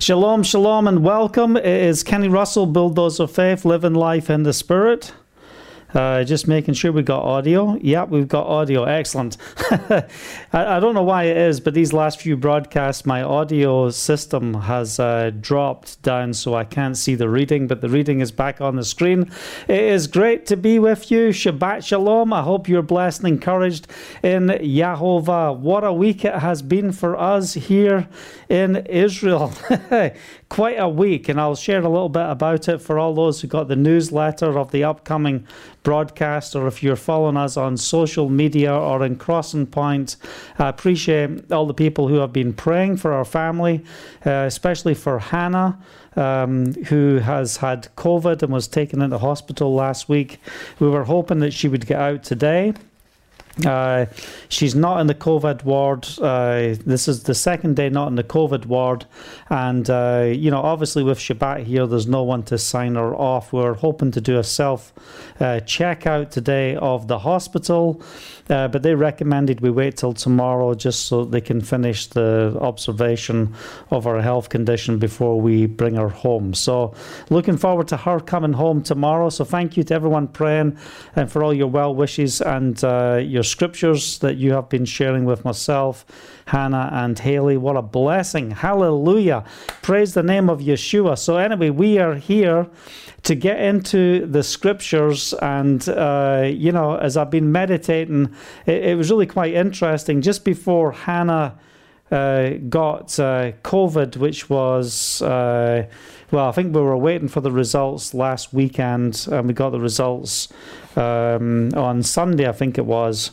Shalom, shalom, and welcome. It is Kenny Russell, Bulldozer Faith, living life in the Spirit. Uh, just making sure we got audio. Yep, we've got audio. Excellent. I, I, don't know why it is, but these last few broadcasts, my audio system has uh, dropped down, so I can't see the reading, but the reading is back on the screen. It is great to be with you. Shabbat Shalom. I hope you're blessed and encouraged in Yahovah. What a week it has been for us here in Israel. Quite a week, and I'll share a little bit about it for all those who got the newsletter of the upcoming broadcast, or if you're following us on social media or in Crossing Point. I appreciate all the people who have been praying for our family, uh, especially for Hannah. Um, who has had COVID and was taken into hospital last week. We were hoping that she would get out today. Uh, she's not in the COVID ward. Uh, this is the second day not in the COVID ward. And, uh, you know, obviously with Shabbat here, there's no one to sign her off. We're hoping to do a self uh, checkout today of the hospital. Uh, but they recommended we wait till tomorrow just so they can finish the observation of our health condition before we bring her home. So, looking forward to her coming home tomorrow. So, thank you to everyone praying and for all your well wishes and uh, your scriptures that you have been sharing with myself, Hannah, and Haley. What a blessing! Hallelujah! Praise the name of Yeshua. So, anyway, we are here to get into the scriptures. And, uh, you know, as I've been meditating, it, it, was really quite interesting. Just before Hannah uh, got uh, COVID, which was, uh, well, I think we were waiting for the results last weekend, and we got the results um, on Sunday, I think it was.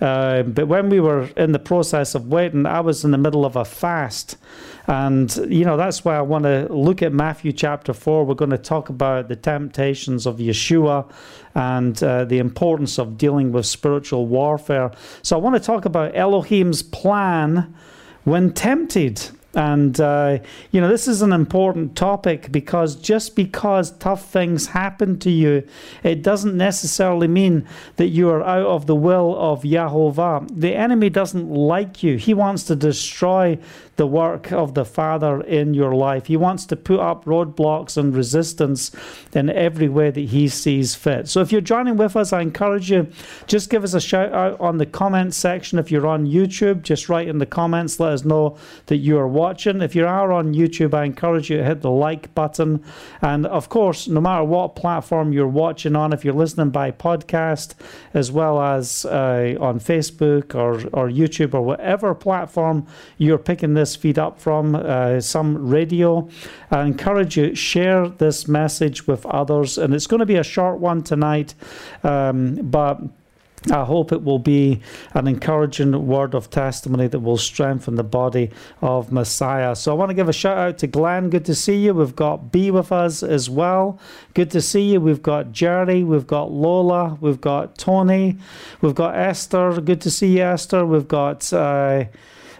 Uh, but when we were in the process of waiting, I was in the middle of a fast. And, you know, that's why I want to look at Matthew chapter 4. We're going to talk about the temptations of Yeshua and uh, the importance of dealing with spiritual warfare. So I want to talk about Elohim's plan when tempted. And, uh, you know, this is an important topic because just because tough things happen to you, it doesn't necessarily mean that you are out of the will of Yahovah. The enemy doesn't like you, he wants to destroy the work of the Father in your life. He wants to put up roadblocks and resistance in every way that He sees fit. So if you're joining with us, I encourage you just give us a shout out on the comments section. If you're on YouTube, just write in the comments, let us know that you are watching. If you are on YouTube, I encourage you to hit the like button. And of course, no matter what platform you're watching on, if you're listening by podcast, as well as uh, on Facebook or, or YouTube or whatever platform you're picking this this feed up from, uh, some radio. I encourage you, share this message with others. And it's going to be a short one tonight, um, but. I hope it will be an encouraging word of testimony that will strengthen the body of Messiah. So I want to give a shout out to Glenn. Good to see you. We've got B with us as well. Good to see you. We've got Jerry. We've got Lola. We've got Tony. We've got Esther. Good to see you, Esther. We've got. Uh,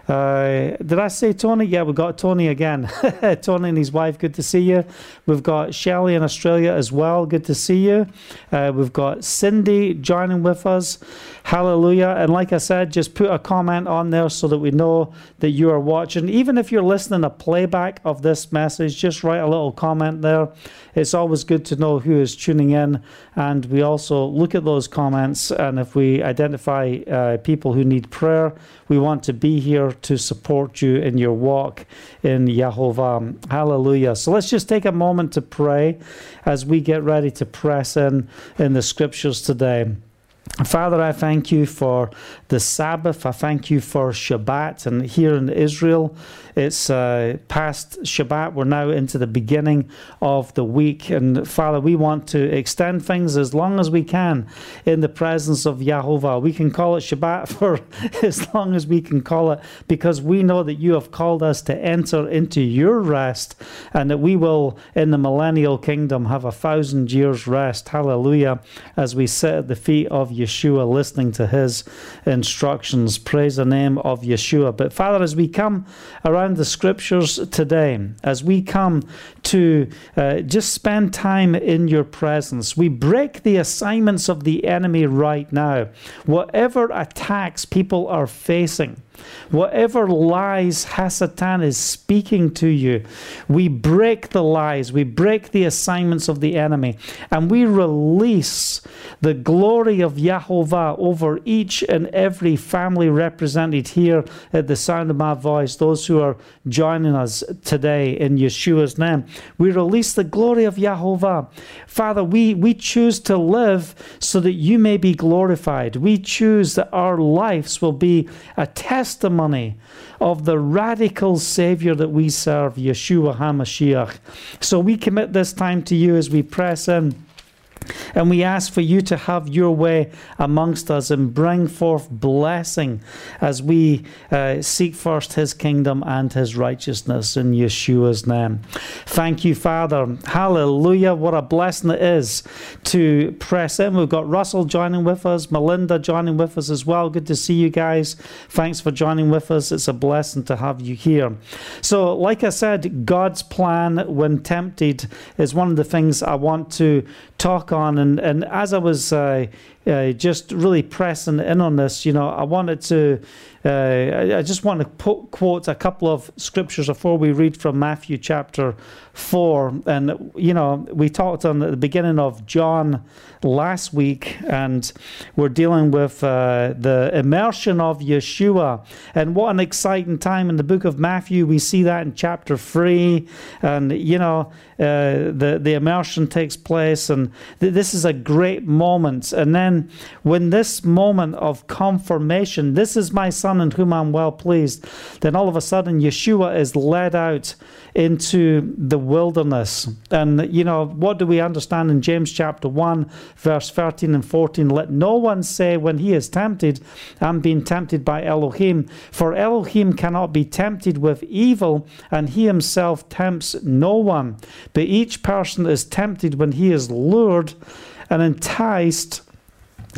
uh, did I say Tony? Yeah, we've got Tony again. Tony and his wife, good to see you. We've got Shelley in Australia as well, good to see you. Uh, we've got Cindy joining with us. Hallelujah. And like I said, just put a comment on there so that we know that you are watching. Even if you're listening a playback of this message, just write a little comment there. It's always good to know who is tuning in. And we also look at those comments. And if we identify uh, people who need prayer, we want to be here to support you in your walk in Yahovah. Hallelujah. So let's just take a moment to pray as we get ready to press in in the scriptures today. Father, I thank you for the Sabbath. I thank you for Shabbat. And here in Israel, it's uh, past Shabbat. We're now into the beginning of the week. And Father, we want to extend things as long as we can in the presence of Yahovah. We can call it Shabbat for as long as we can call it because we know that you have called us to enter into your rest and that we will, in the millennial kingdom, have a thousand years rest. Hallelujah. As we sit at the feet of Yeshua listening to his instructions. Praise the name of Yeshua. But Father, as we come around the scriptures today, as we come to uh, just spend time in your presence, we break the assignments of the enemy right now. Whatever attacks people are facing, Whatever lies Hasatan is speaking to you, we break the lies, we break the assignments of the enemy, and we release the glory of Yahovah over each and every family represented here at the sound of my voice, those who are joining us today in Yeshua's name. We release the glory of Yahovah. Father, we, we choose to live so that you may be glorified. We choose that our lives will be a testimony of the radical Savior that we serve, Yeshua HaMashiach. So we commit this time to you as we press in. And we ask for you to have your way amongst us and bring forth blessing as we uh, seek first his kingdom and his righteousness in Yeshua's name. Thank you, Father. Hallelujah. What a blessing it is to press in. We've got Russell joining with us, Melinda joining with us as well. Good to see you guys. Thanks for joining with us. It's a blessing to have you here. So, like I said, God's plan when tempted is one of the things I want to talk on. And, and as I was uh, uh, just really pressing in on this, you know, I wanted to, uh, I, just want to put, quote a couple of scriptures before we read from Matthew chapter 4. And, you know, we talked on the beginning of John last week, and we're dealing with uh, the immersion of Yeshua. And what an exciting time in the book of Matthew. We see that in chapter 3. And, you know, uh, the, the immersion takes place, and th- this is a great moment. And then when this moment of confirmation, this is my son in whom I'm well pleased, then all of a sudden Yeshua is led out into the wilderness. And, you know, what do we understand in James chapter 1, verse 13 and 14? Let no one say when he is tempted, I'm being tempted by Elohim, for Elohim cannot be tempted with evil, and he himself tempts no one. But each person is tempted when he is lured and enticed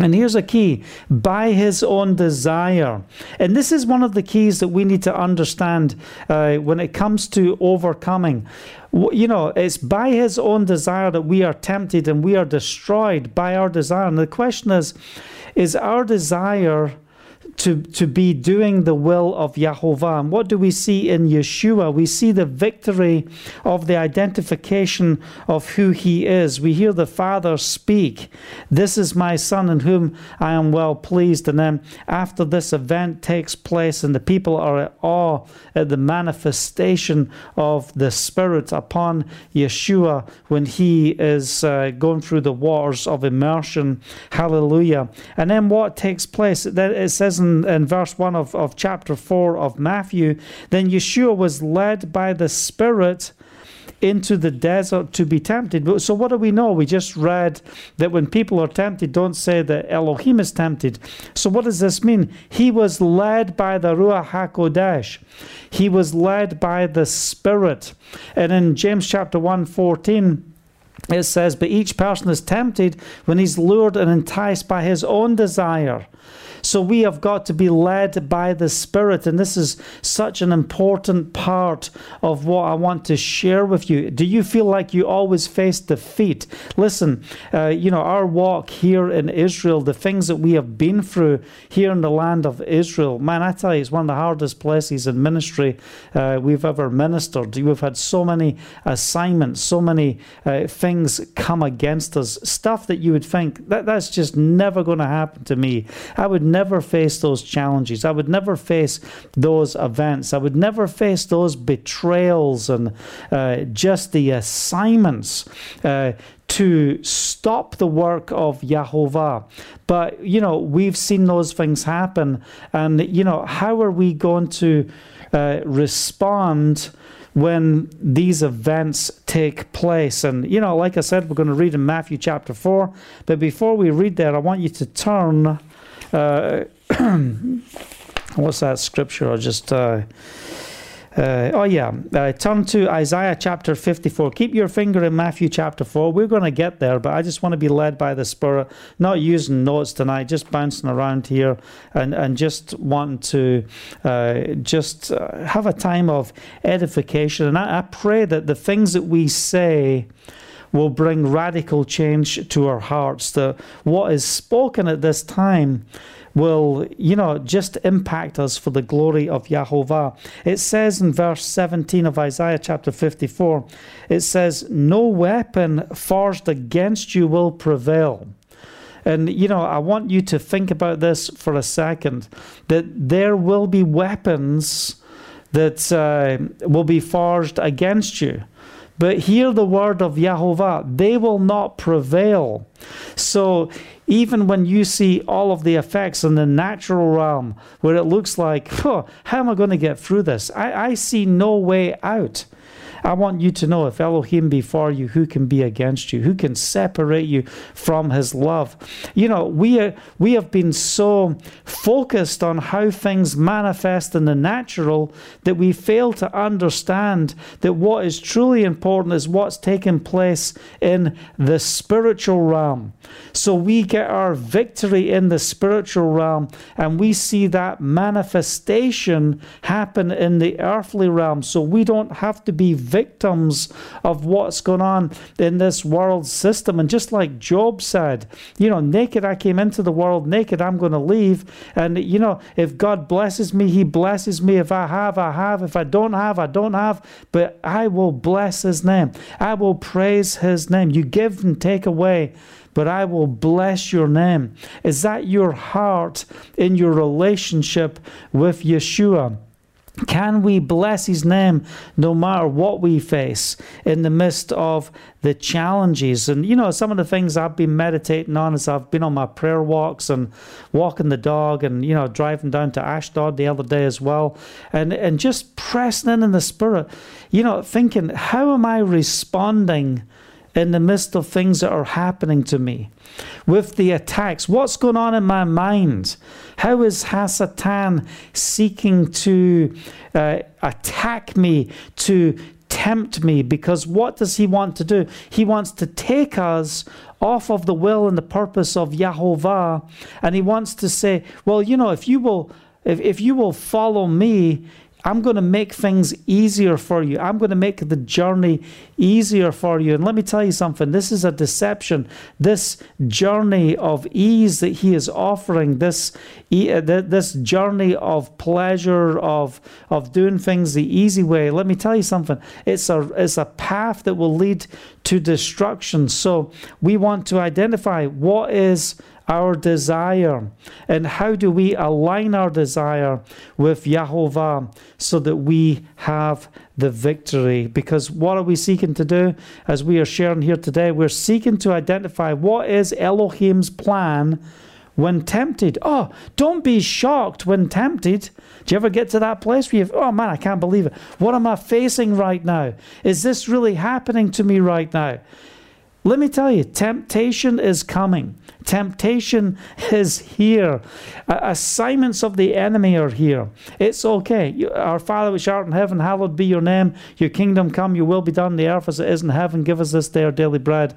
and here's a key by his own desire. And this is one of the keys that we need to understand uh, when it comes to overcoming. You know, it's by his own desire that we are tempted and we are destroyed by our desire. And the question is is our desire to, to be doing the will of Yahovah. And what do we see in Yeshua? We see the victory of the identification of who he is. We hear the Father speak, This is my Son in whom I am well pleased. And then after this event takes place and the people are at awe at the manifestation of the Spirit upon Yeshua when he is uh, going through the waters of immersion. Hallelujah. And then what takes place? It says in in, verse 1 of, of chapter 4 of Matthew, then Yeshua was led by the Spirit into the desert to be tempted. So, what do we know? We just read that when people are tempted, don't say that Elohim is tempted. So, what does this mean? He was led by the Ruach HaKodesh, he was led by the Spirit. And in James chapter 1 14, it says, But each person is tempted when he's lured and enticed by his own desire. So we have got to be led by the Spirit. And this is such an important part of what I want to share with you. Do you feel like you always face defeat? Listen, uh, you know, our walk here in Israel, the things that we have been through here in the land of Israel, man, I tell you, it's one of the hardest places in ministry uh, we've ever ministered. We've had so many assignments, so many uh, things come against us, stuff that you would think that that's just never going to happen to me. I would never face those challenges. I would never face those events. I would never face those betrayals and uh, just the assignments. Uh, to stop the work of Yahovah. But, you know, we've seen those things happen. And, you know, how are we going to uh, respond when these events take place. And, you know, like I said, we're going to read in Matthew chapter 4. But before we read there, I want you to turn uh, what's that scripture? I'll just. Uh, uh, oh, yeah. Uh, turn to Isaiah chapter 54. Keep your finger in Matthew chapter 4. We're going to get there, but I just want to be led by the Spirit, not using notes tonight, just bouncing around here and, and just wanting to uh, just uh, have a time of edification. And I, I pray that the things that we say will bring radical change to our hearts. That what is spoken at this time will, you know, just impact us for the glory of Yahovah. It says in verse 17 of Isaiah chapter 54, it says, No weapon forged against you will prevail. And, you know, I want you to think about this for a second that there will be weapons that uh, will be forged against you. But hear the word of Yahovah, they will not prevail. So even when you see all of the effects in the natural realm, where it looks like, how am I going to get through this? I, I see no way out. I want you to know if Elohim be for you, who can be against you? Who can separate you from his love? You know, we are, we have been so focused on how things manifest in the natural that we fail to understand that what is truly important is what's taking place in the spiritual realm. So we get our victory in the spiritual realm and we see that manifestation happen in the earthly realm. So we don't have to be victims of what's going on in this world system. And just like Job said, you know, naked I came into the world, naked I'm going to leave. And, you know, if God blesses me, He blesses me. If I have, I have. If I don't have, I don't have. But I will bless His name. I will praise His name. You give and take away but I will bless your name. Is that your heart in your relationship with Yeshua? Can we bless his name no matter what we face in the midst of the challenges? And you know, some of the things I've been meditating on as I've been on my prayer walks and walking the dog and you know, driving down to Ashdod the other day as well, and, and just pressing in in the spirit, you know, thinking, how am I responding in the midst of things that are happening to me? With the attacks, what's going on in my mind? How is Hasatan seeking to uh, attack me, to tempt me? Because what does he want to do? He wants to take us off of the will and the purpose of Yahovah, and he wants to say, well, you know, if you will. If, if you will follow me, I'm going to make things easier for you. I'm going to make the journey easier for you. And let me tell you something this is a deception. This journey of ease that He is offering, this, uh, this journey of pleasure, of, of doing things the easy way, let me tell you something. It's a, it's a path that will lead to destruction. So we want to identify what is our desire and how do we align our desire with Yahovah so that we have the victory. Because what are we seeking to do as we are sharing here today? We're seeking to identify what is Elohim's plan when tempted. Oh, don't be shocked when tempted. Do you ever get to that place where you, oh man, I can't believe it. What am I facing right now? Is this really happening to me right now? Let me tell you, temptation is coming. Temptation is here. Uh, assignments of the enemy are here. It's okay. You, our Father which art in heaven, hallowed be your name. Your kingdom come, your will be done on the earth as it is in heaven. Give us this day our daily bread.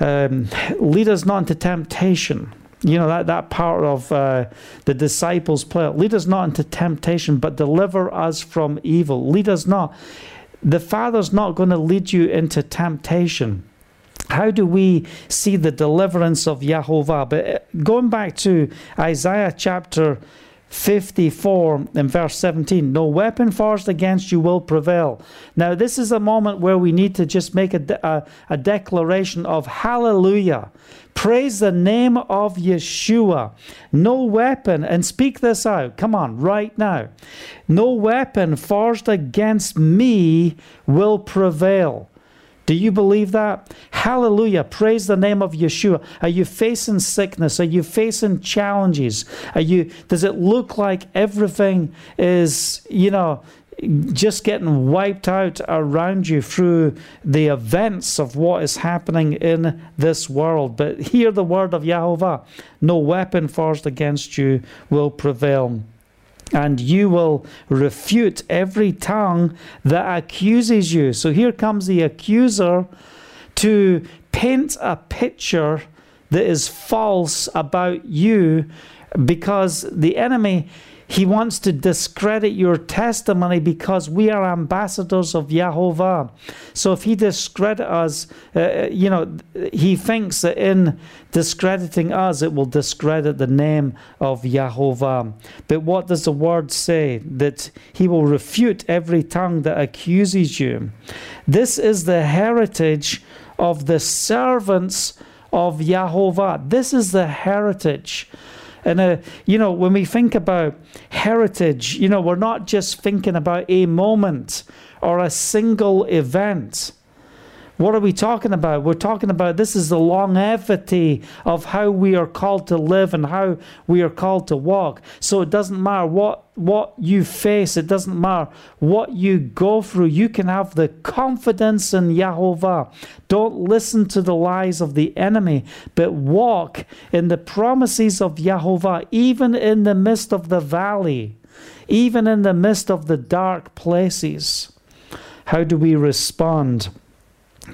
Um, lead us not into temptation. You know, that, that part of uh, the disciples' prayer. Lead us not into temptation, but deliver us from evil. Lead us not. The Father's not going to lead you into temptation how do we see the deliverance of Yahovah? But uh, going back to Isaiah chapter 54 and verse 17 no weapon forged against you will prevail. Now this is a moment where we need to just make a, a, a, declaration of hallelujah. Praise the name of yeshua. No weapon and speak this out. Come on right now. No weapon forged against me will prevail. Do you believe that? Hallelujah. Praise the name of Yeshua. Are you facing sickness? Are you facing challenges? Are you does it look like everything is, you know, just getting wiped out around you through the events of what is happening in this world. But hear the word of Yahovah no weapon forged against you will prevail and you will refute every tongue that accuses you. So here comes the accuser to paint a picture that is false about you because the enemy he wants to discredit your testimony because we are ambassadors of Yahovah. So if he discredit us, uh, uh, you know, he thinks that in discrediting us, it will discredit the name of Yahovah. But what does the word say? That he will refute every tongue that accuses you. This is the heritage of the servants of Yahovah. This is the heritage and, uh, you know, when we think about heritage, you know, we're not just thinking about a moment or a single event. What are we talking about? We're talking about this is the longevity of how we are called to live and how we are called to walk. So it doesn't matter what what you face, it doesn't matter what you go through. You can have the confidence in Yahovah. Don't listen to the lies of the enemy, but walk in the promises of Yahovah, even in the midst of the valley, even in the midst of the dark places. How do we respond?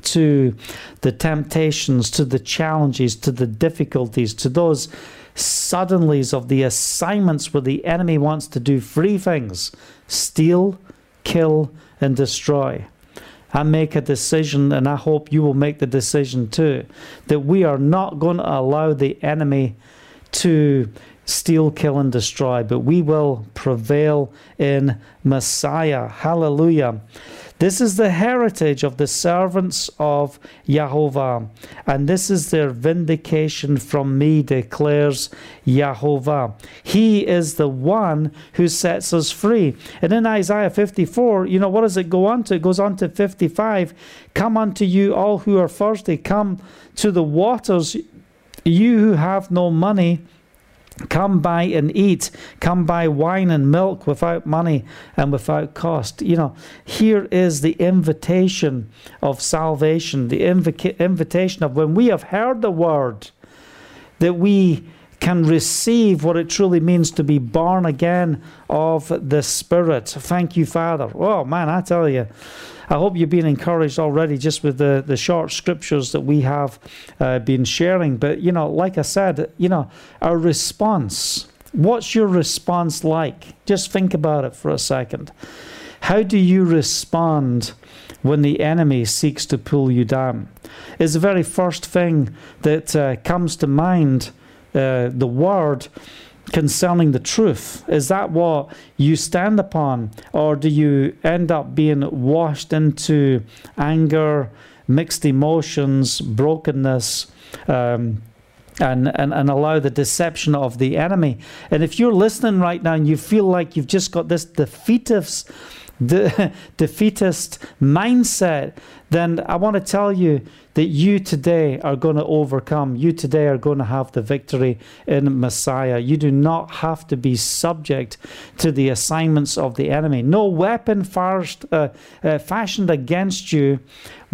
To the temptations, to the challenges, to the difficulties, to those suddenlies of the assignments where the enemy wants to do three things steal, kill, and destroy. I make a decision, and I hope you will make the decision too, that we are not going to allow the enemy to steal, kill, and destroy, but we will prevail in Messiah. Hallelujah. This is the heritage of the servants of Yahovah, and this is their vindication from me, declares Yahovah. He is the one who sets us free. And in Isaiah 54, you know, what does it go on to? It goes on to 55 Come unto you, all who are thirsty, come to the waters, you who have no money Come buy and eat. Come buy wine and milk without money and without cost. You know, here is the invitation of salvation, the inv- invitation of when we have heard the word, that we can receive what it truly means to be born again of the Spirit. Thank you, Father. Oh, man, I tell you. I hope you've been encouraged already just with the, the short scriptures that we have uh, been sharing. But, you know, like I said, you know, our response, what's your response like? Just think about it for a second. How do you respond when the enemy seeks to pull you down? Is the very first thing that uh, comes to mind uh, the word concerning the truth? Is that what you stand upon? Or do you end up being washed into anger, mixed emotions, brokenness? Um, and, and, and allow the deception of the enemy. And if you're listening right now and you feel like you've just got this defeatist, de- defeatist mindset, then I want to tell you that you today are going to overcome. You today are going to have the victory in Messiah. You do not have to be subject to the assignments of the enemy. No weapon first, uh, uh, fashioned against you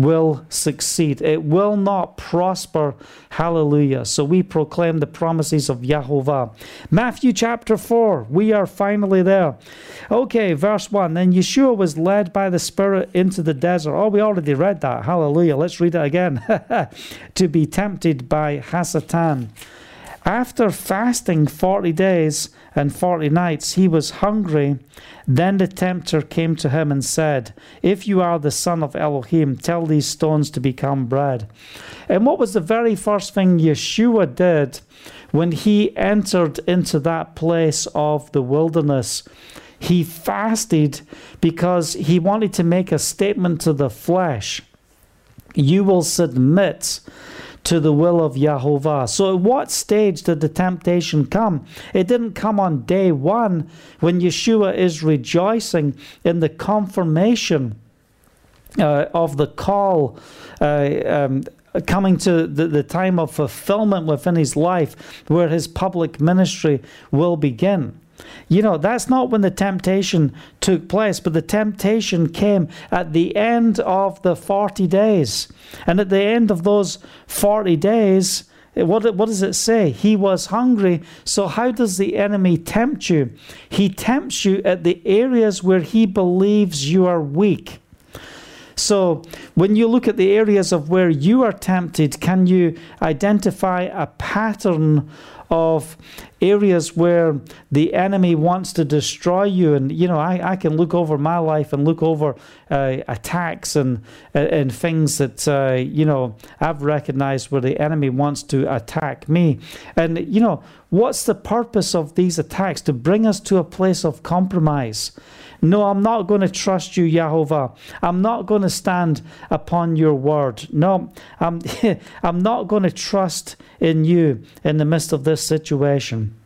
will succeed. It will not prosper. Hallelujah. So we proclaim the promises of Yahovah. Matthew chapter 4, we are finally there. Okay, verse 1. Then Yeshua was led by the Spirit into the desert. Oh, we already read that. Hallelujah. Let's read it again. to be tempted by Hasatan. After fasting 40 days and 40 nights, he was hungry. Then the tempter came to him and said, If you are the Son of Elohim, tell these stones to become bread. And what was the very first thing Yeshua did when he entered into that place of the wilderness? He fasted because he wanted to make a statement to the flesh. You will submit to the will of Yahovah. So, at what stage did the temptation come? It didn't come on day one when Yeshua is rejoicing in the confirmation uh, of the call. Uh, um, coming to the, the time of fulfillment within his life, where his public ministry will begin. You know, that's not when the temptation took place, but the temptation came at the end of the 40 days. And at the end of those 40 days, eh, what, what does it say? He was hungry. So, how does the enemy tempt you? He tempts you at the areas where he believes you are weak. So, when you look at the areas of where you are tempted, can you identify a pattern of areas where the enemy wants to destroy you. And, you know, I, I can look over my life and look over uh, attacks and, uh, and things that, uh, you know, I've recognized where the enemy wants to attack me. And, you know, what's the purpose of these attacks? To bring us to a place of compromise. No, I'm not going to trust you, Yahovah. I'm not going to stand upon your word. No, I'm, I'm not going to trust in you in the midst of this situation.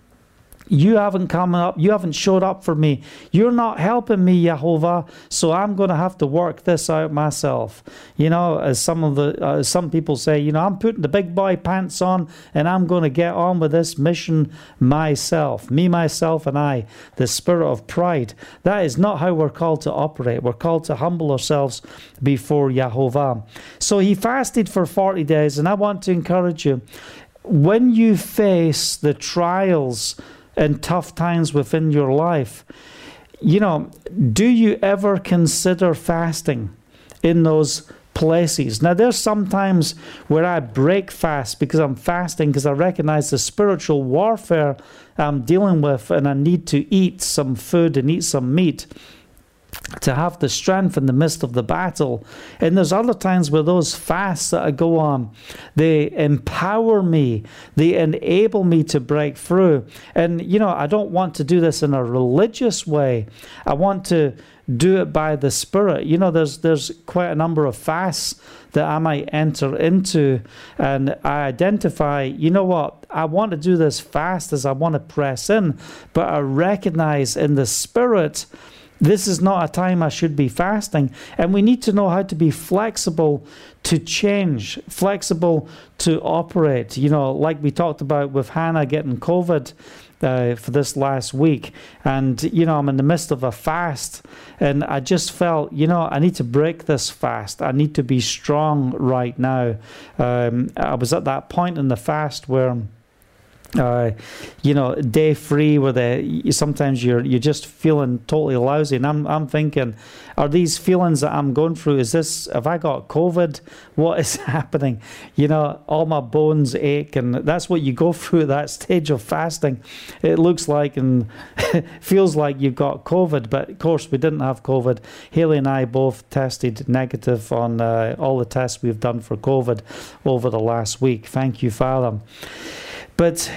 You haven't come up, you haven't showed up for me. You're not helping me, Jehovah, so I'm going to have to work this out myself. You know, as some of the uh, some people say, you know, I'm putting the big boy pants on and I'm going to get on with this mission myself. Me, myself, and I, the spirit of pride. That is not how we're called to operate. We're called to humble ourselves before Jehovah. So he fasted for 40 days, and I want to encourage you when you face the trials and tough times within your life, you know, do you ever consider fasting in those places? Now, there's sometimes where I break fast because I'm fasting because I recognize the spiritual warfare I'm dealing with and I need to eat some food and eat some meat to have the strength in the midst of the battle. And there's other times where those fasts that I go on, they empower me, they enable me to break through. And, you know, I don't want to do this in a religious way. I want to do it by the Spirit. You know, there's there's quite a number of fasts that I might enter into, and I identify. You know what? I want to do this fast as I want to press in, but I recognize in the Spirit this is not a time I should be fasting. And we need to know how to be flexible to change, flexible to operate. You know, like we talked about with Hannah getting COVID. Uh, for this last week, and you know, I'm in the midst of a fast, and I just felt, you know, I need to break this fast. I need to be strong right now. Um, I was at that point in the fast where uh, you know, day three where the sometimes you're you're just feeling totally lousy, and I'm I'm thinking, are these feelings that I'm going through? Is this have I got COVID? What is happening? You know, all my bones ache, and that's what you go through at that stage of fasting. It looks like and feels like you've got COVID, but of course we didn't have COVID. Haley and I both tested negative on uh, all the tests we've done for COVID over the last week. Thank you, Father. But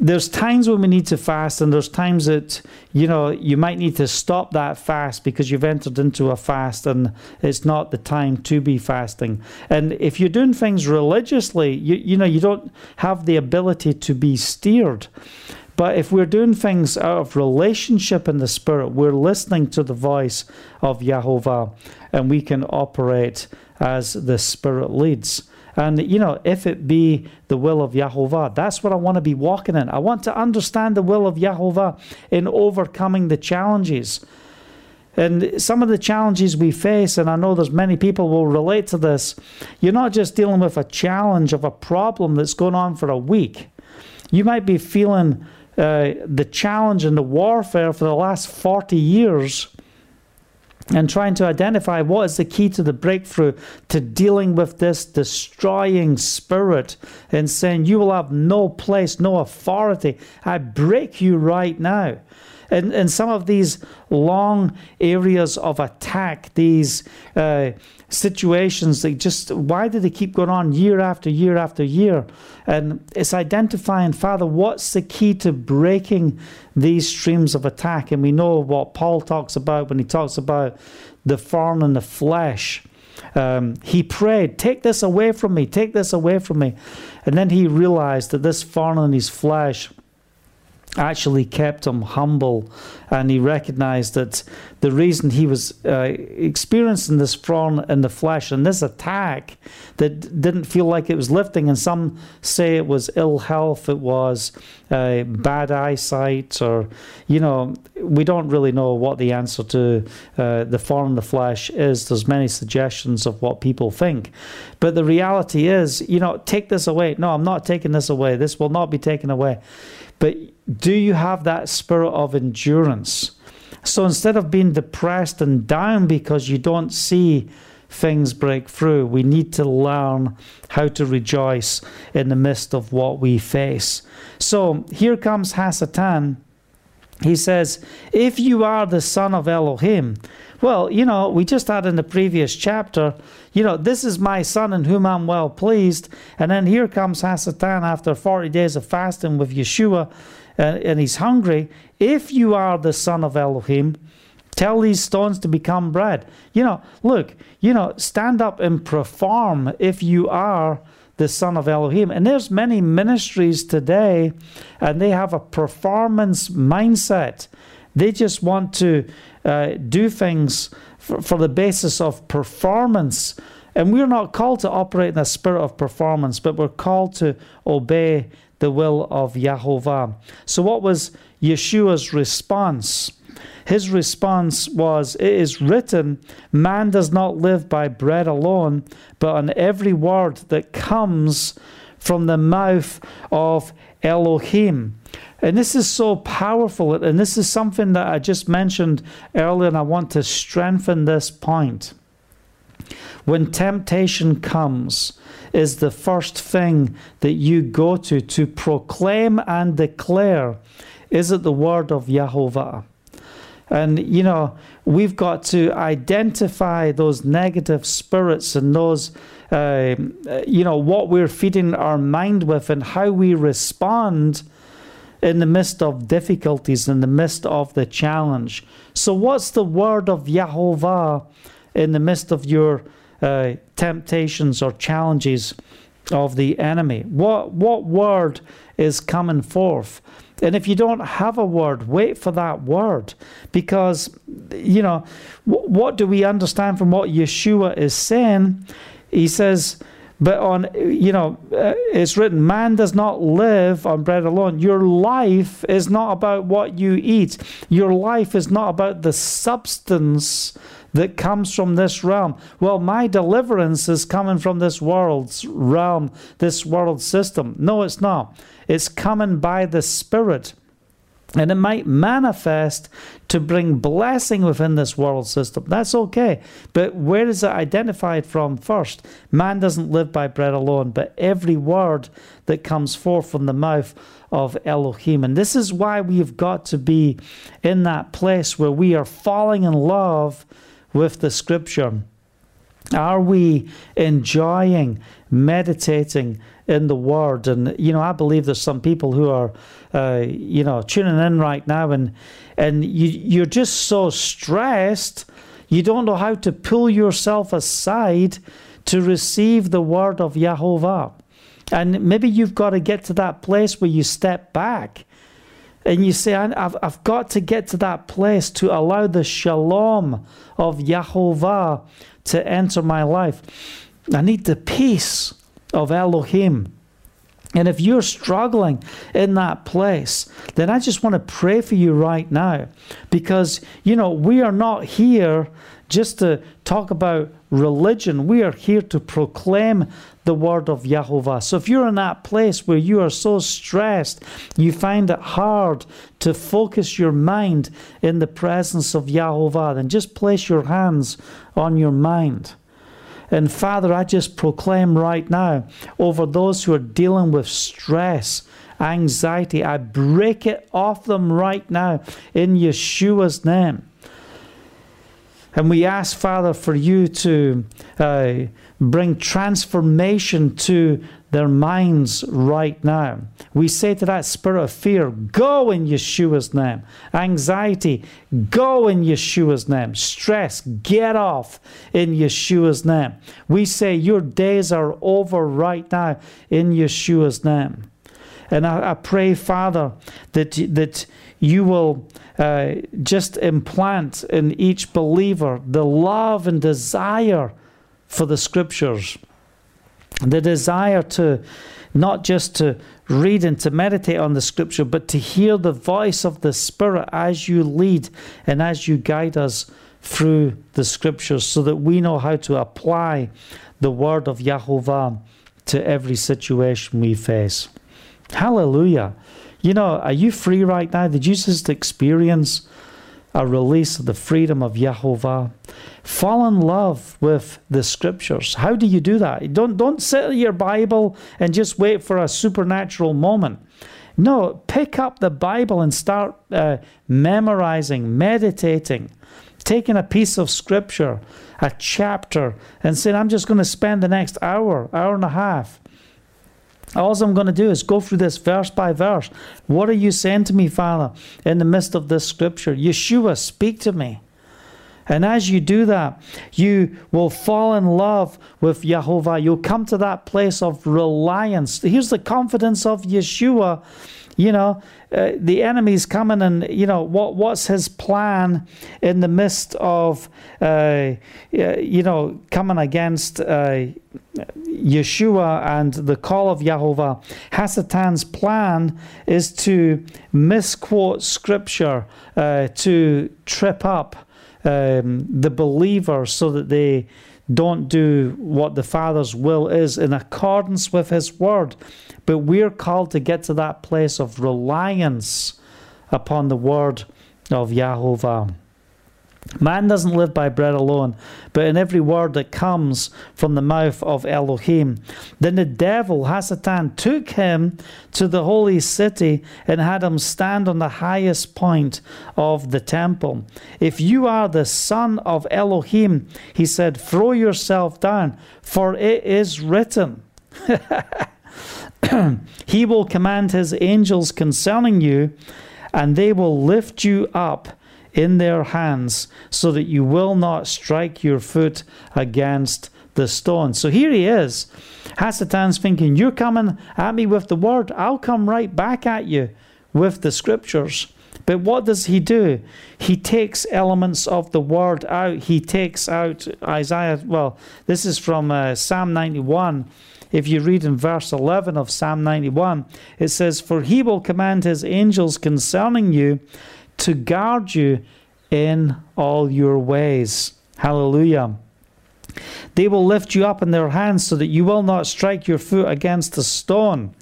there's times when we need to fast, and there's times that you know you might need to stop that fast because you've entered into a fast and it's not the time to be fasting. And if you're doing things religiously, you you know you don't have the ability to be steered. But if we're doing things out of relationship in the Spirit, we're listening to the voice of Yahovah and we can operate as the Spirit leads. And, you know, if it be the will of Yahovah, that's what I want to be walking in. I want to understand the will of Yahovah in overcoming the challenges. And some of the challenges we face, and I know there's many people will relate to this, you're not just dealing with a challenge of a problem that's going on for a week. You might be feeling uh, the challenge and the warfare for the last 40 years and trying to identify what is the key to the breakthrough to dealing with this destroying spirit and saying, You will have no place, no authority. I break you right now. And, and some of these long areas of attack, these uh, situations, they just, why do they keep going on year after year after year? And it's identifying, Father, what's the key to breaking these streams of attack? And we know what Paul talks about when he talks about the thorn and the flesh. Um, he prayed, Take this away from me, take this away from me. And then he realized that this thorn in his flesh actually kept him humble and he recognized that the reason he was uh, experiencing this thorn in the flesh and this attack that didn't feel like it was lifting and some say it was ill health it was uh, bad eyesight or you know we don't really know what the answer to uh, the thorn in the flesh is. There's many suggestions of what people think. But the reality is you know take this away. No i'm not taking this away. This will not be taken away. But do you have that spirit of endurance? So instead of being depressed and down because you don't see things break through. We need to learn how to rejoice in the midst of what we face. So here comes Hasatan. He says, If you are the son of Elohim, well, you know, we just had in the previous chapter, you know, this is my son in whom I'm well pleased. And then here comes Hasatan after 40 days of fasting with Yeshua, and, and he's hungry. If you are the son of Elohim, tell these stones to become bread. You know, look, you know, stand up and perform if you are the son of Elohim. And there's many ministries today, and they have a performance mindset. They just want to uh, do things for, for the basis of performance. And we're not called to operate in a spirit of performance, but we're called to obey the will of Yahovah. So, what was Yeshua's response? His response was, It is written, man does not live by bread alone, but on every word that comes from the mouth of Elohim. And this is so powerful. And this is something that I just mentioned earlier, and I want to strengthen this point. When temptation comes, is the first thing that you go to to proclaim and declare is it the word of Yahovah? And, you know, we've got to identify those negative spirits and those, uh, you know, what we're feeding our mind with and how we respond in the midst of difficulties, in the midst of the challenge. So, what's the word of Yahovah in the midst of your uh, temptations or challenges of the enemy? What, what word is coming forth? And if you don't have a word, wait for that word. Because, you know, what do we understand from what Yeshua is saying? He says, but on, you know, uh, it's written, man does not live on bread alone. Your life is not about what you eat. Your life is not about the substance that comes from this realm. Well, my deliverance is coming from this world's realm, this world system. No, it's not. It's coming by the Spirit. And it might manifest to bring blessing within this world system. That's okay. But where is it identified from first? Man doesn't live by bread alone, but every word that comes forth from the mouth of Elohim. And this is why we've got to be in that place where we are falling in love with the scripture. Are we enjoying meditating in the Word? And you know, I believe there's some people who are, uh, you know, tuning in right now, and and you you're just so stressed, you don't know how to pull yourself aside to receive the Word of Yahovah. And maybe you've got to get to that place where you step back and you say, I've, I've got to get to that place to allow the shalom of Yahovah to enter my life. I need the peace of Elohim. And if you're struggling in that place, then I just want to pray for you right now. Because, you know, we are not here just to talk about religion. We are here to proclaim the word of Yahovah. So if you're in that place where you are so stressed, you find it hard to focus your mind in the presence of Yahovah, then just place your hands on your mind. And Father, I just proclaim right now over those who are dealing with stress, anxiety, I break it off them right now in Yeshua's name. And we ask, Father, for you to uh, bring transformation to their minds right now. We say to that spirit of fear, go in Yeshua's name. Anxiety, go in Yeshua's name. Stress, get off in Yeshua's name. We say your days are over right now in Yeshua's name. And I, I pray, Father, that, that you will uh, just implant in each believer the love and desire for the scriptures the desire to not just to read and to meditate on the scripture, but to hear the voice of the Spirit as you lead and as you guide us through the scriptures so that we know how to apply the word of Yahovah to every situation we face. Hallelujah. You know, are you free right now? Did you just experience a release of the freedom of Yahovah. Fall in love with the scriptures. How do you do that? Don't, don't sit in your Bible and just wait for a supernatural moment. No, pick up the Bible and start uh, memorizing, meditating, taking a piece of scripture, a chapter, and saying, I'm just going to spend the next hour, hour and a half all I'm going to do is go through this verse by verse. What are you saying to me, Father, in the midst of this scripture? Yeshua, speak to me. And as you do that, you will fall in love with Jehovah. You'll come to that place of reliance. Here's the confidence of Yeshua you know, uh, the enemy's coming, and you know what? What's his plan in the midst of, uh, you know, coming against uh, Yeshua and the call of Yahovah? Hasatan's plan is to misquote Scripture, uh, to trip up um, the believers so that they don't do what the Father's will is in accordance with His Word. But we're called to get to that place of reliance upon the word of Yahovah. Man doesn't live by bread alone, but in every word that comes from the mouth of Elohim. Then the devil, Hasatan, took him to the holy city and had him stand on the highest point of the temple. If you are the son of Elohim, he said, throw yourself down, for it is written. he will command his angels concerning you, and they will lift you up in their hands so that you will not strike your foot against the stone. So here he is. Hasatan's thinking, You're coming at me with the word, I'll come right back at you with the scriptures. But what does he do? He takes elements of the word out. He takes out Isaiah. Well, this is from uh, Psalm 91. If you read in verse 11 of Psalm 91, it says, For he will command his angels concerning you to guard you in all your ways. Hallelujah. They will lift you up in their hands so that you will not strike your foot against a stone.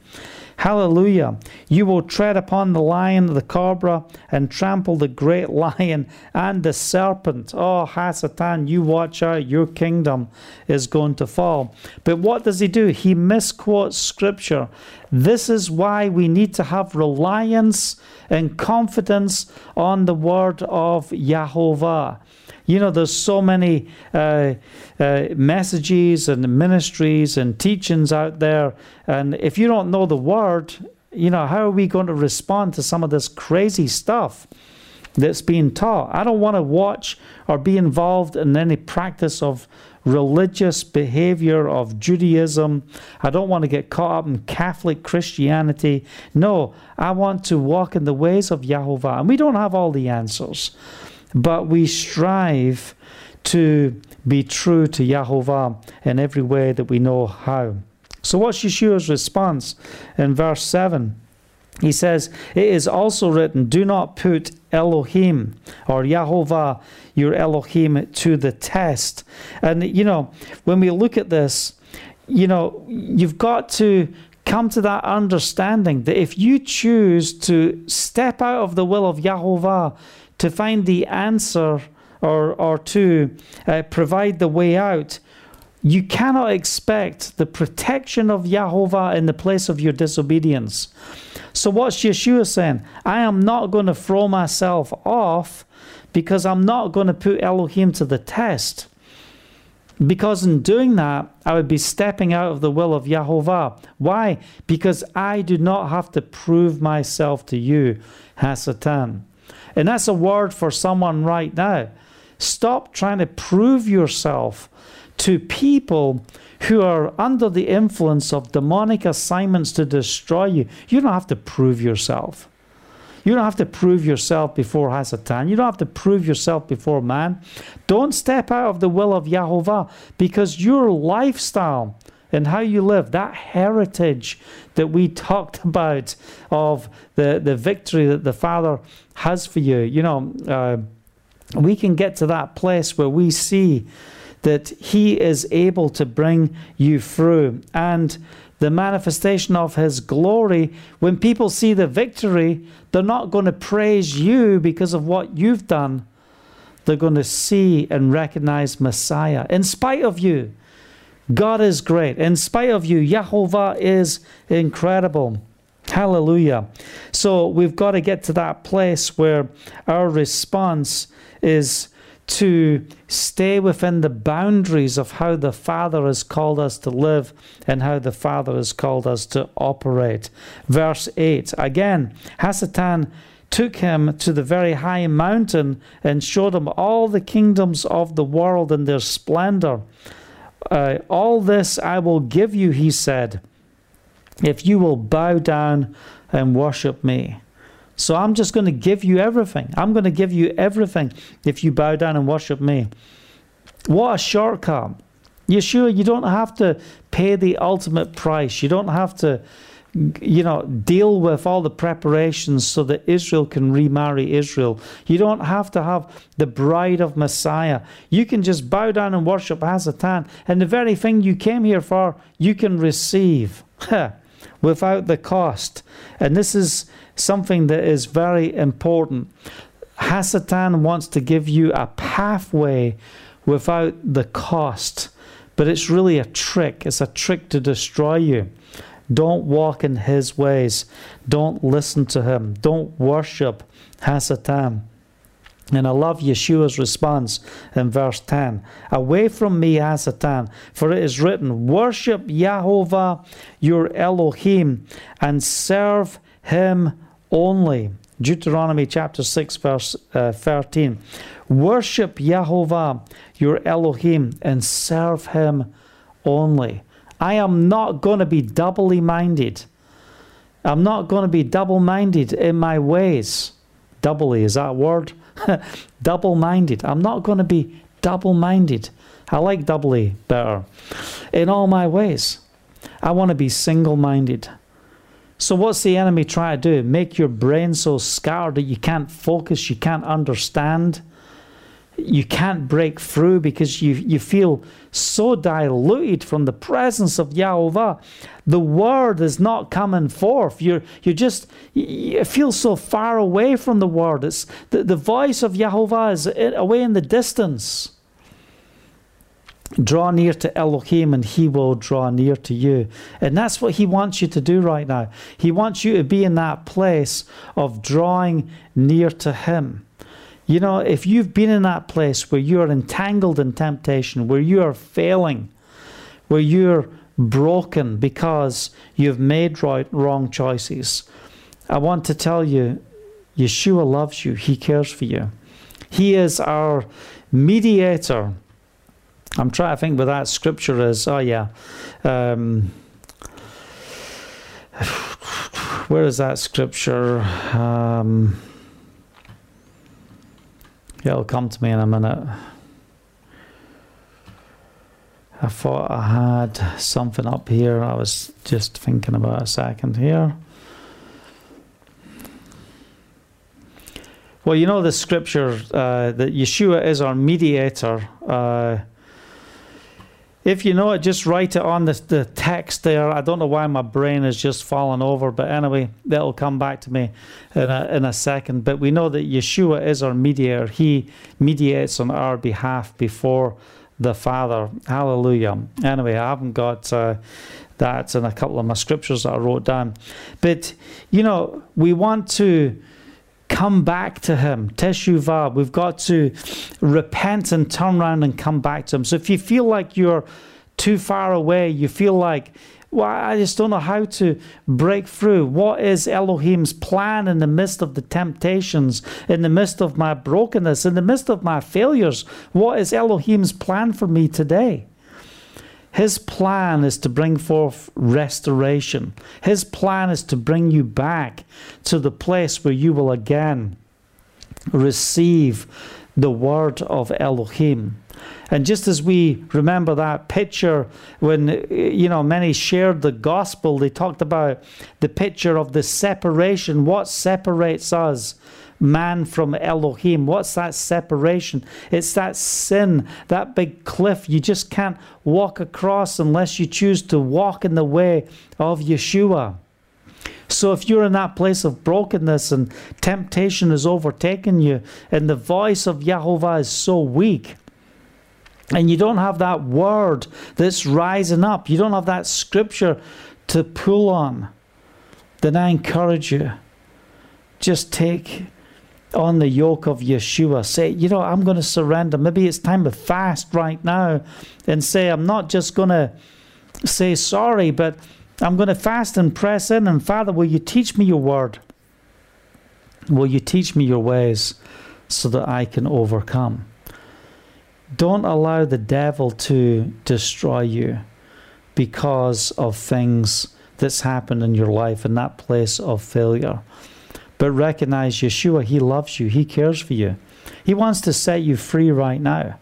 Hallelujah. You will tread upon the lion, the cobra, and trample the great lion and the serpent. Oh, Hasatan, you watch out. Your kingdom is going to fall. But what does he do? He misquotes scripture. This is why we need to have reliance and confidence on the word of Yahovah. You know, there's so many uh, uh, messages and ministries and teachings out there. And if you don't know the word, you know, how are we going to respond to some of this crazy stuff that's being taught? I don't want to watch or be involved in any practice of religious behavior of Judaism. I don't want to get caught up in Catholic Christianity. No, I want to walk in the ways of Yahovah. And we don't have all the answers but we strive to be true to Yahovah in every way that we know how. So, what's Yeshua's response in verse 7? He says, It is also written, Do not put Elohim or Yahovah, your Elohim, to the test. And, you know, when we look at this, you know, you've got to come to that understanding that if you choose to step out of the will of Yahovah, to find the answer or, or to uh, provide the way out, you cannot expect the protection of Yahovah in the place of your disobedience. So, what's Yeshua saying? I am not going to throw myself off because I'm not going to put Elohim to the test. Because in doing that, I would be stepping out of the will of Yahovah. Why? Because I do not have to prove myself to you, Hasatan. And that's a word for someone right now. Stop trying to prove yourself to people who are under the influence of demonic assignments to destroy you. You don't have to prove yourself. You don't have to prove yourself before Hasatan. You don't have to prove yourself before man. Don't step out of the will of Yahovah because your lifestyle and how you live, that heritage that we talked about of the, the victory that the Father has for you. You know, uh, we can get to that place where we see that He is able to bring you through. And the manifestation of His glory, when people see the victory, they're not going to praise you because of what you've done. They're going to see and recognize Messiah. In spite of you, God is great. In spite of you, Yahovah is incredible. Hallelujah. So we've got to get to that place where our response is to stay within the boundaries of how the Father has called us to live and how the Father has called us to operate. Verse 8 again, Hasatan took him to the very high mountain and showed him all the kingdoms of the world and their splendor. Uh, all this I will give you, he said, if you will bow down and worship me. So I'm just going to give you everything. I'm going to give you everything if you bow down and worship me. What a shortcut. Yeshua, you don't have to pay the ultimate price. You don't have to, you know, deal with all the preparations so that Israel can remarry Israel. You don't have to have the bride of Messiah. You can just bow down and worship Hasatan, and the very thing you came here for, you can receive without the cost. And this is something that is very important. Hasatan wants to give you a pathway without the cost, but it's really a trick. It's a trick to destroy you. Don't walk in his ways. Don't listen to him. Don't worship Hasatan. And I love Yeshua's response in verse 10 Away from me, Hasatan, for it is written, Worship Yahovah your Elohim and serve him only. Deuteronomy chapter 6, verse uh, 13. Worship Yahovah your Elohim and serve him only. I am not going to be doubly minded. I'm not going to be double minded in my ways. Doubly, is that word? double minded. I'm not going to be double minded. I like doubly better. In all my ways, I want to be single minded. So, what's the enemy try to do? Make your brain so scattered that you can't focus, you can't understand, you can't break through because you, you feel so diluted from the presence of Yahweh. The word is not coming forth. You're, you just you feel so far away from the word. It's, the, the voice of Yahweh is away in the distance. Draw near to Elohim and he will draw near to you. And that's what he wants you to do right now. He wants you to be in that place of drawing near to him. You know, if you've been in that place where you're entangled in temptation, where you are failing, where you're broken because you've made right, wrong choices, I want to tell you, Yeshua loves you. He cares for you. He is our mediator I'm trying to think where that scripture is. Oh, yeah. Um, where is that scripture? Um, it'll come to me in a minute. I thought I had something up here. I was just thinking about a second here. Well, you know the scripture uh, that Yeshua is our mediator. Uh, if you know it, just write it on the, the text there. I don't know why my brain is just falling over, but anyway, that'll come back to me in a, in a second. But we know that Yeshua is our mediator, He mediates on our behalf before the Father. Hallelujah. Anyway, I haven't got. Uh, that in a couple of my scriptures that I wrote down. But, you know, we want to come back to Him. Teshuvah. We've got to repent and turn around and come back to Him. So if you feel like you're too far away, you feel like, well, I just don't know how to break through. What is Elohim's plan in the midst of the temptations, in the midst of my brokenness, in the midst of my failures? What is Elohim's plan for me today? His plan is to bring forth restoration. His plan is to bring you back to the place where you will again receive the word of Elohim. And just as we remember that picture when, uh, you know, many shared the gospel, they talked about the picture of the separation. What separates us? man from Elohim? What's that separation? It's that sin, that big cliff you just can't walk across unless you choose to walk in the way of Yeshua. So if you're in that place of brokenness and temptation has overtaken you, and the voice of Yahovah is so weak, and you don't have that word that's rising up, you don't have that scripture to pull on, then I encourage you just take on the yoke of Yeshua. Say, you know, I'm going to surrender. Maybe it's time to fast right now and say, I'm not just going to say sorry, but I'm going to fast and press in. And Father, will you teach me your word? Will you teach me your ways so that I can overcome? Don't allow the devil to destroy you because of things that's happened in your life in that place of failure. But recognize Yeshua, He loves you, He cares for you. He wants to set you free right now.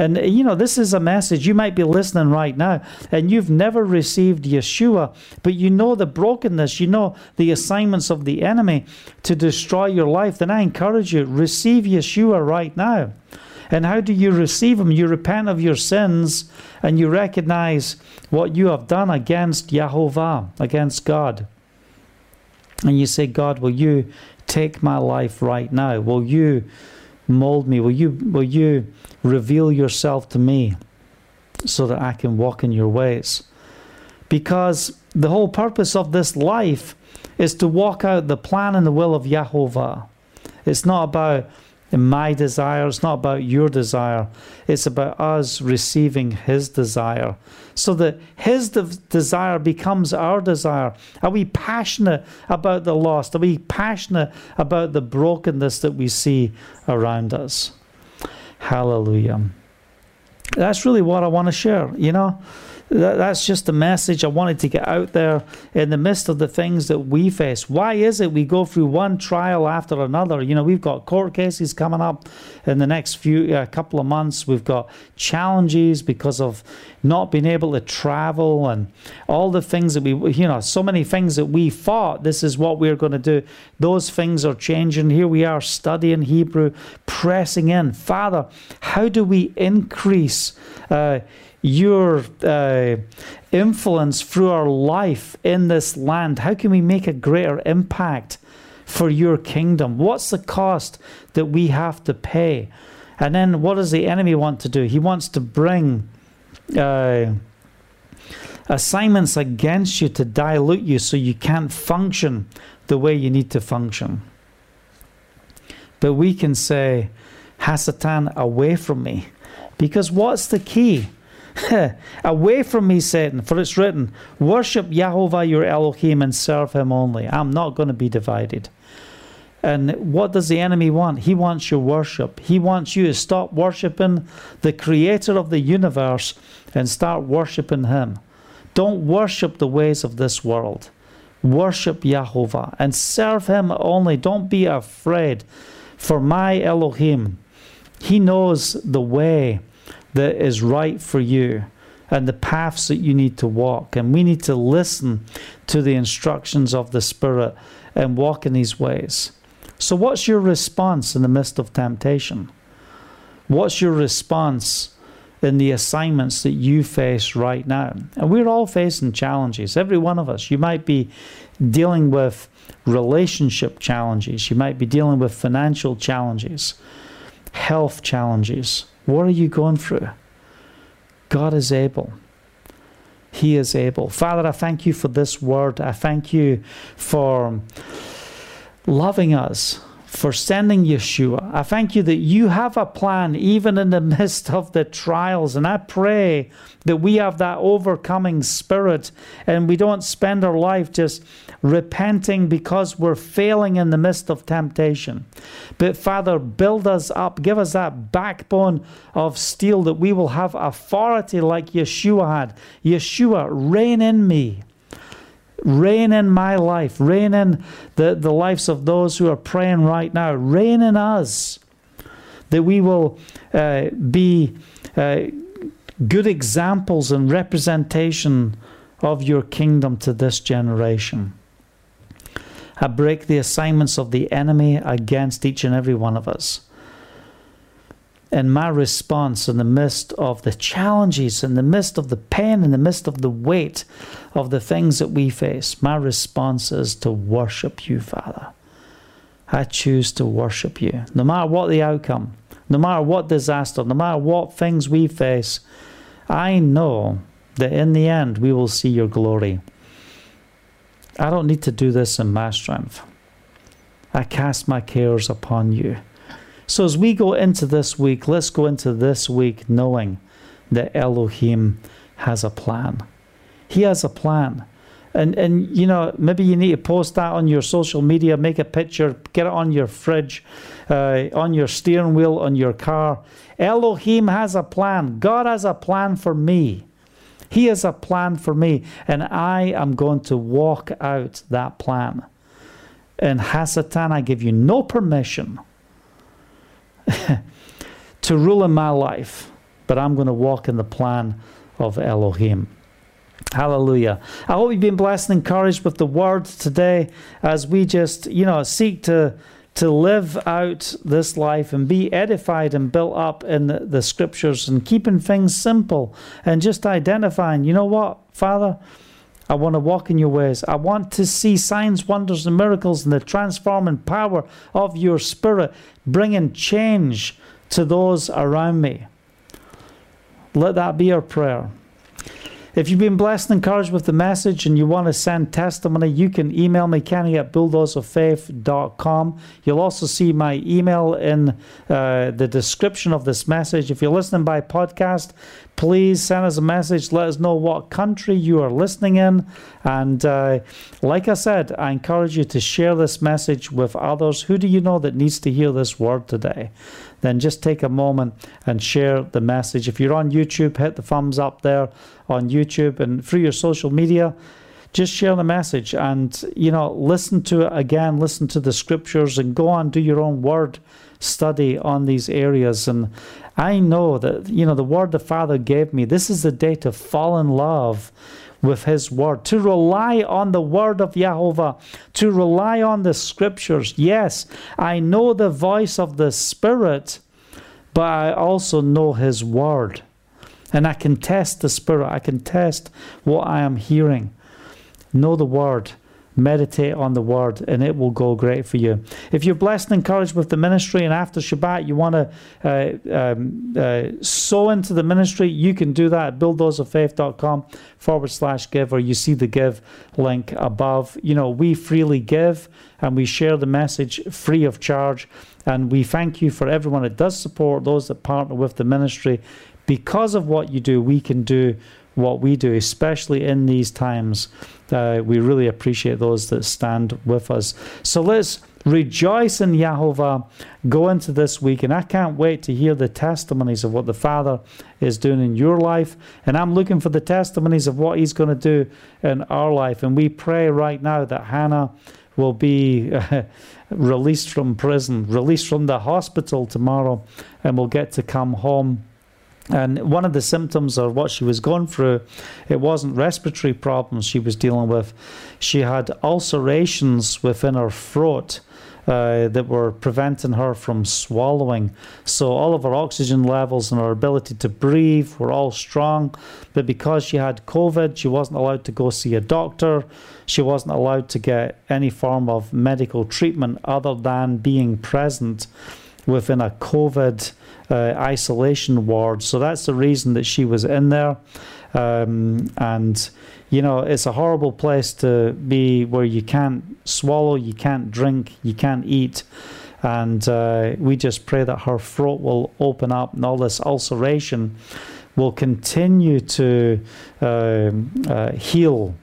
And you know, this is a message. You might be listening right now and you've never received Yeshua, but you know the brokenness, you know the assignments of the enemy to destroy your life. Then I encourage you, receive Yeshua right now. And how do you receive Him? You repent of your sins and you recognize what you have done against Yahovah, against God. And you say, God, will you take my life right now? Will you mold me? Will you, will you reveal yourself to me so that I can walk in your ways? Because the whole purpose of this life is to walk out the plan and the will of Yahovah. It's not about my desire. It's not about your desire. It's about us receiving His desire so that His de- desire becomes our desire. Are we passionate about the lost? Are we passionate about the brokenness that we see around us? Hallelujah. That's really what I want to share, you know that's just the message I wanted to get out there in the midst of the things that we face. Why is it we go through one trial after another? You know, we've got court cases coming up in the next few uh, couple of months. We've got challenges because of not being able to travel and all the things that we, you know, so many things that we thought this is what we're going to do. Those things are changing. Here we are studying Hebrew, pressing in. Father, how do we increase? Uh, your uh, influence through our life in this land? How can we make a greater impact for your kingdom? What's the cost that we have to pay? And then what does the enemy want to do? He wants to bring uh, assignments against you to dilute you so you can't function the way you need to function. But we can say, Hasatan, away from me. Because what's the key? Away from me, Satan, for it's written, Worship Yahovah your Elohim and serve him only. I'm not going to be divided. And what does the enemy want? He wants your worship. He wants you to stop worshiping the creator of the universe and start worshiping him. Don't worship the ways of this world. Worship Yahovah and serve him only. Don't be afraid. For my Elohim, he knows the way that is right for you and the paths that you need to walk. And we need to listen to the instructions of the Spirit and walk in these ways. So, what's your response in the midst of temptation? What's your response in the assignments that you face right now? And we're all facing challenges, every one of us. You might be dealing with relationship challenges, you might be dealing with financial challenges, health challenges what are you going through? God is able. He is able. Father, I thank you for this word. I thank you for loving us for sending Yeshua. I thank you that you have a plan even in the midst of the trials. And I pray that we have that overcoming spirit and we don't spend our life just repenting because we're failing in the midst of temptation. But Father, build us up, give us that backbone of steel that we will have authority like Yeshua had. Yeshua, reign in me reign in my life, reign in the, the lives of those who are praying right now, reign in us, that we will uh, be uh, good examples and representation of your kingdom to this generation. I break the assignments of the enemy against each and every one of us. And my response in the midst of the challenges, in the midst of the pain, in the midst of the weight of the things that we face, my response is to worship you, Father. I choose to worship you. No matter what the outcome, no matter what disaster, no matter what things we face, I know that in the end we will see your glory. I don't need to do this in my strength. I cast my cares upon you. So as we go into this week, let's go into this week knowing that Elohim has a plan. He has a plan. And and you know, maybe you need to post that on your social media, make a picture, get it on your fridge, uh, on your steering wheel, on your car. Elohim has a plan. God has a plan for me. He has a plan for me, and I am going to walk out that plan. And Hasatan, I give you no permission to rule in my life, but I'm going to walk in the plan of Elohim. Hallelujah. I hope you've been blessed and encouraged with the word today as we just, you know, seek to to live out this life and be edified and built up in the, the scriptures and keeping things simple and just identifying, you know what, Father, I want to walk in your ways. I want to see signs, wonders, and miracles and the transforming power of your spirit, bringing change to those around me. Let that be our prayer. If you've been blessed and encouraged with the message and you want to send testimony, you can email me, Kenny at bulldozerfaith.com. You'll also see my email in uh, the description of this message. If you're listening by podcast, please send us a message. Let us know what country you are listening in. And uh, like I said, I encourage you to share this message with others. Who do you know that needs to hear this word today? Then just take a moment and share the message. If you're on YouTube, hit the thumbs up there on YouTube and through your social media just share the message and you know listen to it again listen to the scriptures and go on do your own word study on these areas. And i know that you know the word the father gave me this is the day to fall in love with his word to rely on the word of Jehovah to rely on the scriptures. Yes i know the voice of the spirit but i also know his word and I can test the Spirit, I can test what I am hearing. Know the Word, meditate on the Word, and it will go great for you. If you're blessed and encouraged with the ministry, and after Shabbat you want to uh, um, uh, sow into the ministry, you can do that at bulldozerfaith.com forward slash give, or you see the give link above. You know, we freely give and we share the message free of charge. And we thank you for everyone that does support those that partner with the ministry because of what you do, we can do what we do, especially in these times. Uh, we really appreciate those that stand with us. So let's rejoice in Yahovah, go into this week, and I can't wait to hear the testimonies of what the Father is doing in your life. And I'm looking for the testimonies of what He's going to do in our life. And we pray right now that Hannah will be uh, released from prison, released from the hospital tomorrow, and will get to come home and one of the symptoms of what she was going through, it wasn't respiratory problems she was dealing with. She had ulcerations within her throat uh, that were preventing her from swallowing. So all of her oxygen levels and her ability to breathe were all strong. But because she had COVID, she wasn't allowed to go see a doctor. She wasn't allowed to get any form of medical treatment other than being present within a COVID uh, isolation ward. So that's the reason that she was in there. Um, and, you know, it's a horrible place to be where you can't swallow, you can't drink, you can't eat. And uh, we just pray that her throat will open up and all this ulceration will continue to uh, uh heal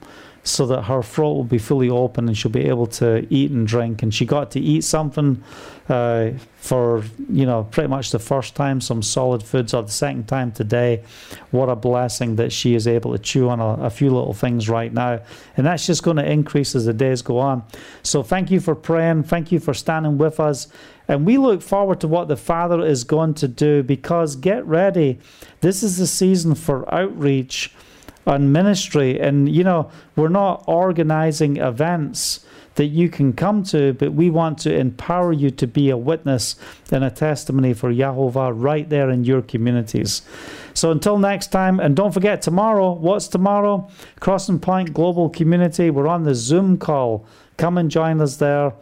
so that her throat will be fully open and she'll be able to eat and drink. And she got to eat something uh, for, you know, pretty much the first time, some solid foods, or the second time today. What a blessing that she is able to chew on a, a few little things right now. And that's just going to increase as the days go on. So thank you for praying. Thank you for standing with us. And we look forward to what the Father is going to do because get ready. This is the season for outreach on ministry. And, you know, we're not organizing events that you can come to, but we want to empower you to be a witness and a testimony for Yahovah right there in your communities. So until next time, and don't forget tomorrow, what's tomorrow? Crossing Point Global Community. We're on the Zoom call. Come and join us there.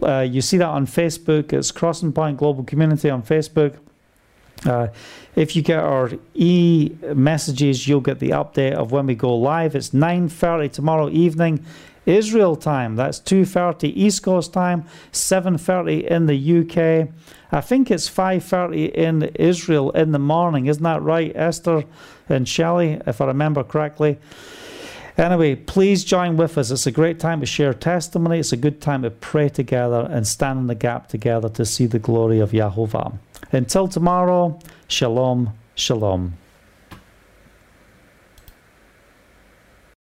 Uh, you see that on Facebook. It's Crossing Point Global Community on Facebook. Uh, if you get our e messages, you'll get the update of when we go live. It's 9:30 tomorrow evening, Israel time. That's 2:30 East Coast time, 7:30 in the UK. I think it's 5:30 in Israel in the morning. Isn't that right, Esther and Shelley, if I remember correctly? Anyway, please join with us. It's a great time to share testimony. It's a good time to pray together and stand in the gap together to see the glory of Yahovah. Until tomorrow, shalom, shalom.